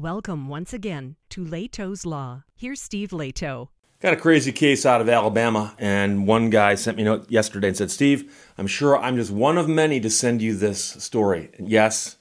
Welcome once again to Lehto's Law. Here's Steve Lehto. Got a crazy case out of Alabama, and one guy sent me a note yesterday and said, Steve, I'm sure I'm just one of many to send you this story. Yes,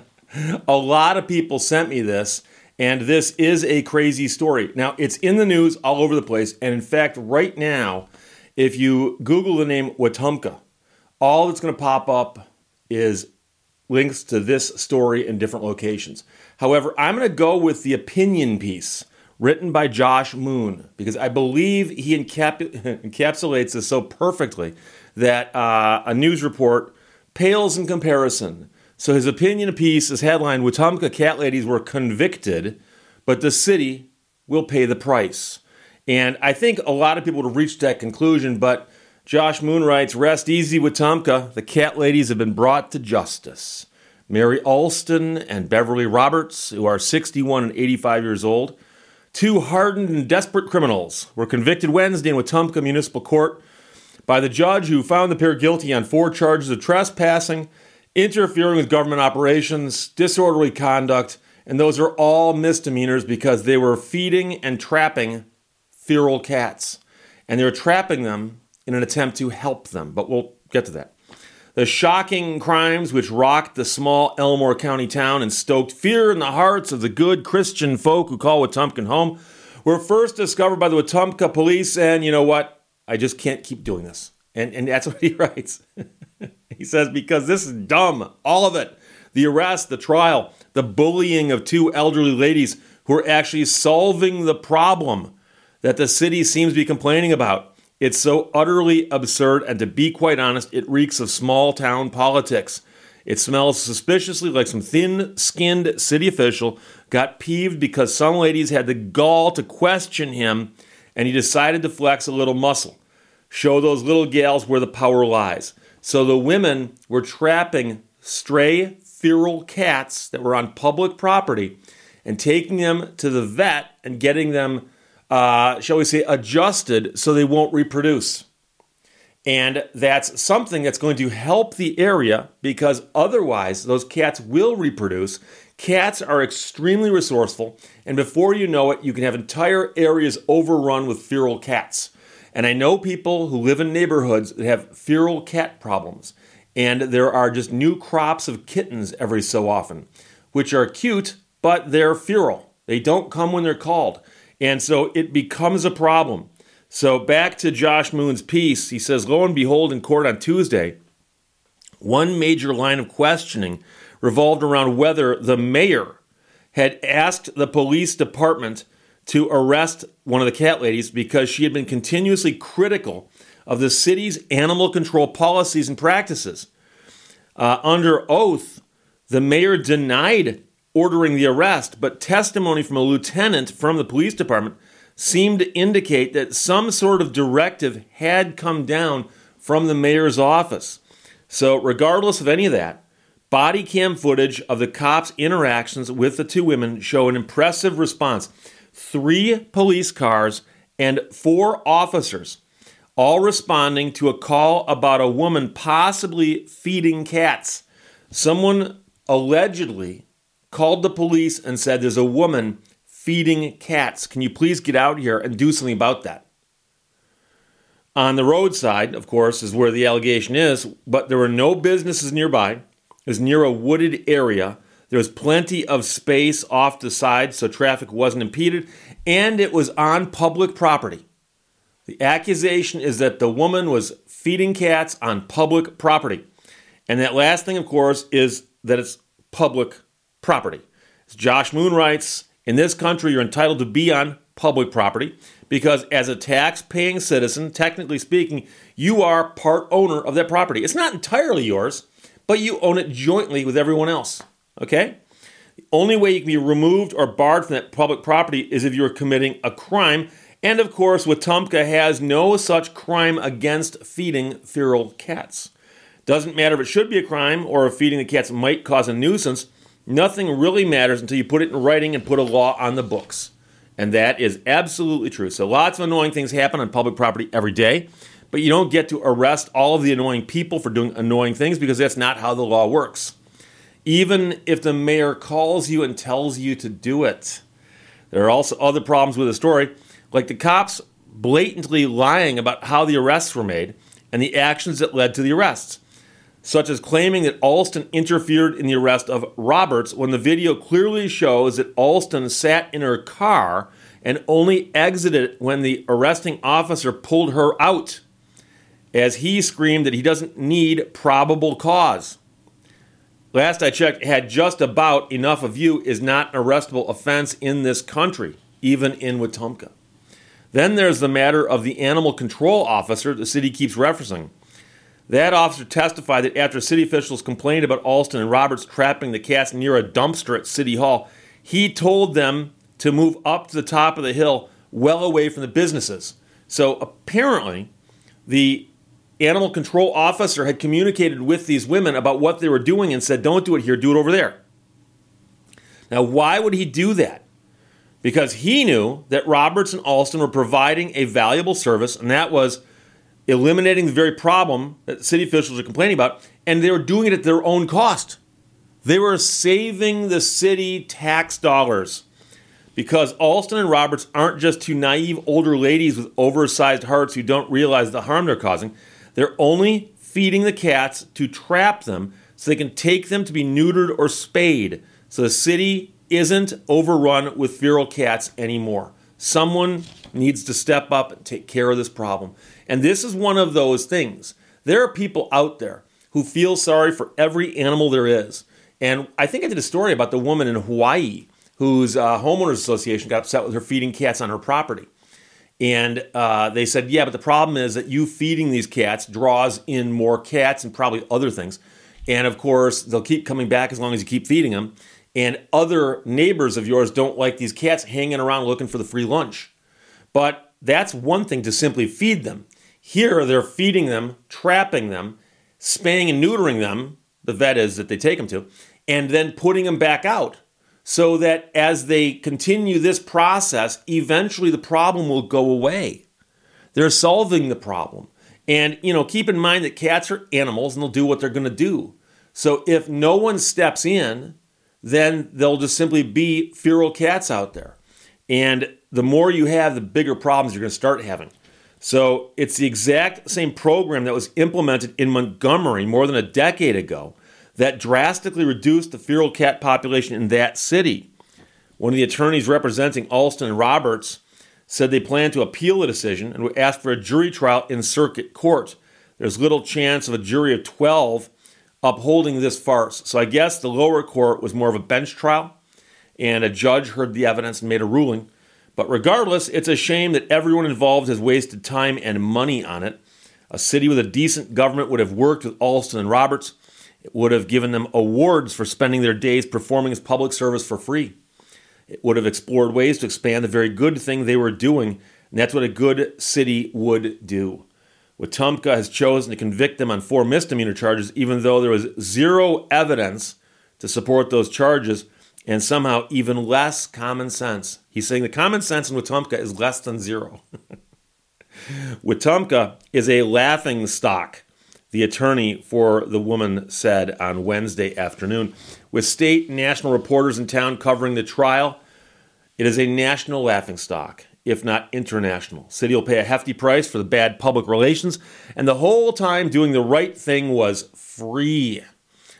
a lot of people sent me this, and this is a crazy story. Now, it's in the news all over the place, and in fact, right now, if you Google the name Wetumpka, all that's going to pop up is links to this story in different locations. However, I'm going to go with the opinion piece written by Josh Moon because I believe he encap- encapsulates this so perfectly that uh, a news report pales in comparison. So his opinion piece is headlined Wetumpka cat ladies were convicted, but the city will pay the price. And I think a lot of people would have reached that conclusion, but Josh Moon writes, Rest easy Wetumpka. The cat ladies have been brought to justice. Mary Alston and Beverly Roberts, who are 61 and 85 years old, two hardened and desperate criminals, were convicted Wednesday in Wetumpka Municipal Court by the judge who found the pair guilty on four charges of trespassing, interfering with government operations, disorderly conduct, and those are all misdemeanors because they were feeding and trapping feral cats. And they were trapping them in an attempt to help them, but we'll get to that. The shocking crimes which rocked the small Elmore County town and stoked fear in the hearts of the good Christian folk who call Wetumpka home were first discovered by the Wetumpka police, and you know what? I just can't keep doing this. And, and that's what he writes. he says, because this is dumb, all of it. The arrest, the trial, the bullying of two elderly ladies who are actually solving the problem that the city seems to be complaining about. It's so utterly absurd, and to be quite honest, it reeks of small town politics. It smells suspiciously like some thin skinned city official got peeved because some ladies had the gall to question him, and he decided to flex a little muscle, show those little gals where the power lies. So the women were trapping stray feral cats that were on public property and taking them to the vet and getting them uh, shall we say, adjusted so they won't reproduce. And that's something that's going to help the area because otherwise those cats will reproduce. Cats are extremely resourceful, and before you know it, you can have entire areas overrun with feral cats. And I know people who live in neighborhoods that have feral cat problems, and there are just new crops of kittens every so often, which are cute, but they're feral. They don't come when they're called. And so it becomes a problem. So back to Josh Moon's piece, he says, Lo and behold, in court on Tuesday, one major line of questioning revolved around whether the mayor had asked the police department to arrest one of the cat ladies because she had been continuously critical of the city's animal control policies and practices. Uh, under oath, the mayor denied ordering the arrest, but testimony from a lieutenant from the police department seemed to indicate that some sort of directive had come down from the mayor's office. So, regardless of any of that, body cam footage of the cops' interactions with the two women show an impressive response. Three police cars and four officers all responding to a call about a woman possibly feeding cats. Someone allegedly called the police and said, There's a woman feeding cats. Can you please get out here and do something about that? On the roadside, of course, is where the allegation is, but there were no businesses nearby. It was near a wooded area. There was plenty of space off the side so traffic wasn't impeded, and it was on public property. The accusation is that the woman was feeding cats on public property. And that last thing, of course, is that it's public property. As Josh Moon writes, in this country, you're entitled to be on public property because, as a tax paying citizen, technically speaking, you are part owner of that property. It's not entirely yours, but you own it jointly with everyone else. Okay? The only way you can be removed or barred from that public property is if you're committing a crime. And of course, Wetumpka has no such crime against feeding feral cats. Doesn't matter if it should be a crime or if feeding the cats might cause a nuisance. Nothing really matters until you put it in writing and put a law on the books. And that is absolutely true. So lots of annoying things happen on public property every day, but you don't get to arrest all of the annoying people for doing annoying things because that's not how the law works. even if the mayor calls you and tells you to do it. There are also other problems with the story, like the cops blatantly lying about how the arrests were made and the actions that led to the arrests, such as claiming that Alston interfered in the arrest of Roberts when the video clearly shows that Alston sat in her car and only exited when the arresting officer pulled her out, as he screamed that he doesn't need probable cause. Last I checked, had just about enough of you is not an arrestable offense in this country, even in Wetumpka. Then there's the matter of the animal control officer the city keeps referencing. That officer testified that after city officials complained about Alston and Roberts trapping the cats near a dumpster at City Hall, he told them to move up to the top of the hill, well away from the businesses. So apparently, the animal control officer had communicated with these women about what they were doing and said, Don't do it here, do it over there. Now, why would he do that? Because he knew that Roberts and Alston were providing a valuable service, and that was eliminating the very problem that city officials are complaining about, and they were doing it at their own cost. They were saving the city tax dollars because Alston and Roberts aren't just two naive older ladies with oversized hearts who don't realize the harm they're causing. They're only feeding the cats to trap them so they can take them to be neutered or spayed. So the city isn't overrun with feral cats anymore. Someone needs to step up and take care of this problem. And this is one of those things. There are people out there who feel sorry for every animal there is. And I think I did a story about the woman in Hawaii whose uh, homeowners association got upset with her feeding cats on her property. And uh, they said, yeah, but the problem is that you feeding these cats draws in more cats and probably other things. And of course, they'll keep coming back as long as you keep feeding them. And other neighbors of yours don't like these cats hanging around looking for the free lunch. But that's one thing to simply feed them. Here, they're feeding them, trapping them, spaying and neutering them, the vet is that they take them to, and then putting them back out so that as they continue this process, eventually the problem will go away. They're solving the problem. And, you know, keep in mind that cats are animals and they'll do what they're going to do. So if no one steps in, then there'll just simply be feral cats out there. And the more you have, the bigger problems you're going to start having. So it's the exact same program that was implemented in Montgomery more than a decade ago that drastically reduced the feral cat population in that city. One of the attorneys representing Alston and Roberts said they plan to appeal the decision and would ask for a jury trial in circuit court. There's little chance of a jury of 12 upholding this farce. So I guess the lower court was more of a bench trial, and a judge heard the evidence and made a ruling. But regardless, it's a shame that everyone involved has wasted time and money on it. A city with a decent government would have worked with Alston and Roberts it would have given them awards for spending their days performing as public service for free. It would have explored ways to expand the very good thing they were doing, and that's what a good city would do. Wetumpka has chosen to convict them on four misdemeanor charges, even though there was zero evidence to support those charges, and somehow even less common sense. He's saying the common sense in Wetumpka is less than zero. Wetumpka is a laughing stock the attorney for the woman said on Wednesday afternoon. With state and national reporters in town covering the trial, it is a national laughingstock, if not international. City will pay a hefty price for the bad public relations, and the whole time doing the right thing was free.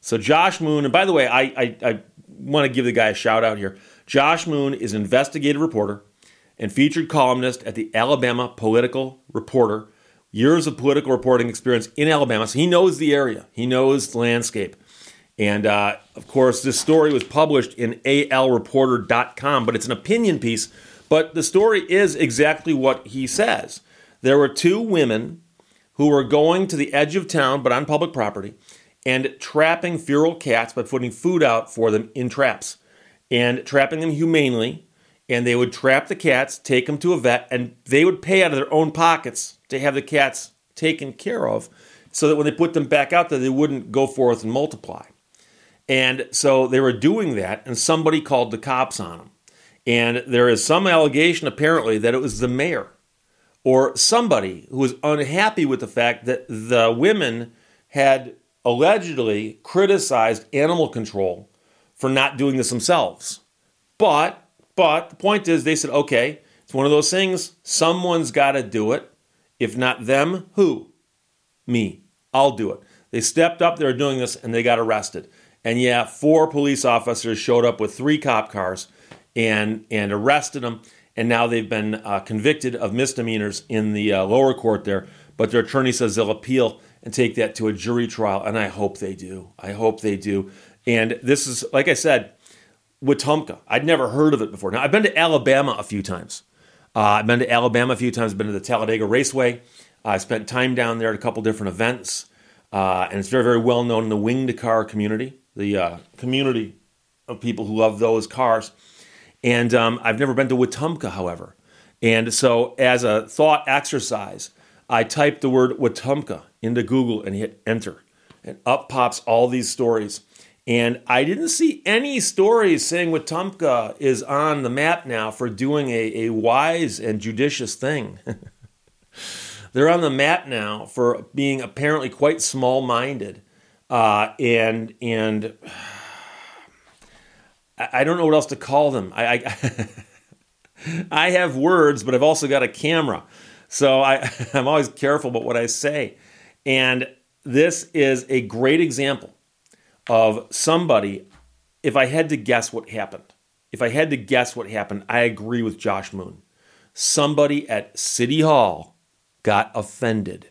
So Josh Moon, and by the way, I, I, I want to give the guy a shout out here. Josh Moon is an investigative reporter and featured columnist at the Alabama Political Reporter years of political reporting experience in Alabama, so he knows the area, he knows the landscape. And uh, of course, this story was published in alreporter.com, but it's an opinion piece. But the story is exactly what he says. There were two women who were going to the edge of town, but on public property, and trapping feral cats by putting food out for them in traps and trapping them humanely. And they would trap the cats, take them to a vet, and they would pay out of their own pockets to have the cats taken care of so that when they put them back out there, they wouldn't go forth and multiply. And so they were doing that, and somebody called the cops on them. And there is some allegation, apparently, that it was the mayor or somebody who was unhappy with the fact that the women had allegedly criticized animal control for not doing this themselves. But but the point is they said, okay, it's one of those things, someone's got to do it. If not them, who? Me. I'll do it. They stepped up, they were doing this, and they got arrested. And yeah, four police officers showed up with three cop cars and, and arrested them. And now they've been uh, convicted of misdemeanors in the uh, lower court there. But their attorney says they'll appeal and take that to a jury trial. And I hope they do. I hope they do. And this is, like I said, Wetumpka. I'd never heard of it before. Now, I've been to Alabama a few times. Uh, I've been to Alabama a few times. I've been to the Talladega Raceway. I spent time down there at a couple different events. Uh, and it's very, very well known in the winged car community, the uh, community of people who love those cars. And um, I've never been to Wetumpka, however. And so, as a thought exercise, I typed the word Wetumpka into Google and hit enter. And up pops all these stories. And I didn't see any stories saying Wetumpka is on the map now for doing a, a wise and judicious thing. They're on the map now for being apparently quite small-minded, uh, and and I don't know what else to call them. I, I, I have words, but I've also got a camera, so I, I'm always careful about what I say. And this is a great example of somebody. If I had to guess what happened, if I had to guess what happened, I agree with Josh Moon. Somebody at City Hall got offended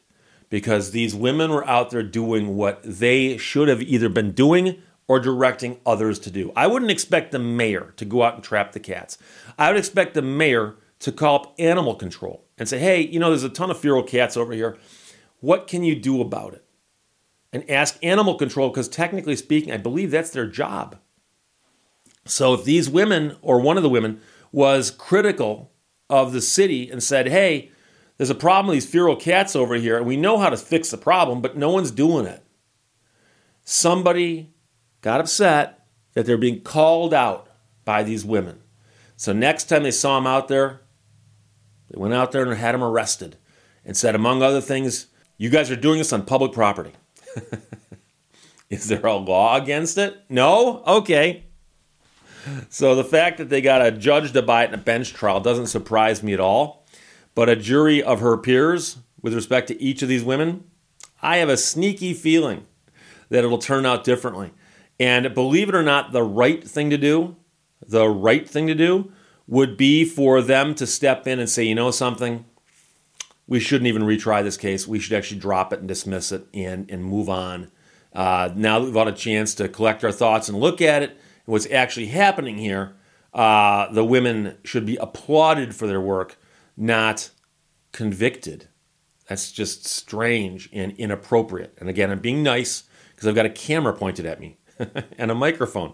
because these women were out there doing what they should have either been doing or directing others to do. I wouldn't expect the mayor to go out and trap the cats. I would expect the mayor to call up animal control and say, hey, you know, there's a ton of feral cats over here. What can you do about it? And ask animal control, because technically speaking, I believe that's their job. So if these women, or one of the women, was critical of the city and said, hey, there's a problem with these feral cats over here, and we know how to fix the problem, but no one's doing it. Somebody got upset that they're being called out by these women. So next time they saw him out there, they went out there and had him arrested and said, among other things, you guys are doing this on public property. Is there a law against it? No? Okay. So the fact that they got a judge to buy it in a bench trial doesn't surprise me at all. But a jury of her peers, with respect to each of these women, I have a sneaky feeling that it'll turn out differently. And believe it or not, the right thing to do, the right thing to do would be for them to step in and say, you know something, we shouldn't even retry this case. We should actually drop it and dismiss it and, and move on. Uh, now that we've had a chance to collect our thoughts and look at it and what's actually happening here, uh, the women should be applauded for their work not convicted. That's just strange and inappropriate. And again, I'm being nice because I've got a camera pointed at me and a microphone.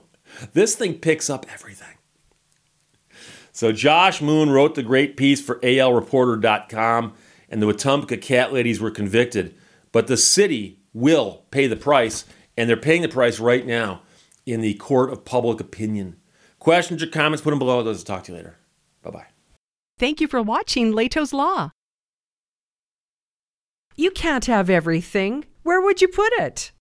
This thing picks up everything. So Josh Moon wrote the great piece for ALReporter.com, and the Wetumpka cat ladies were convicted. But the city will pay the price, and they're paying the price right now in the court of public opinion. Questions or comments, put them below. I'll talk to you later. Bye bye. Thank you for watching Lehto's Law. You can't have everything. Where would you put it?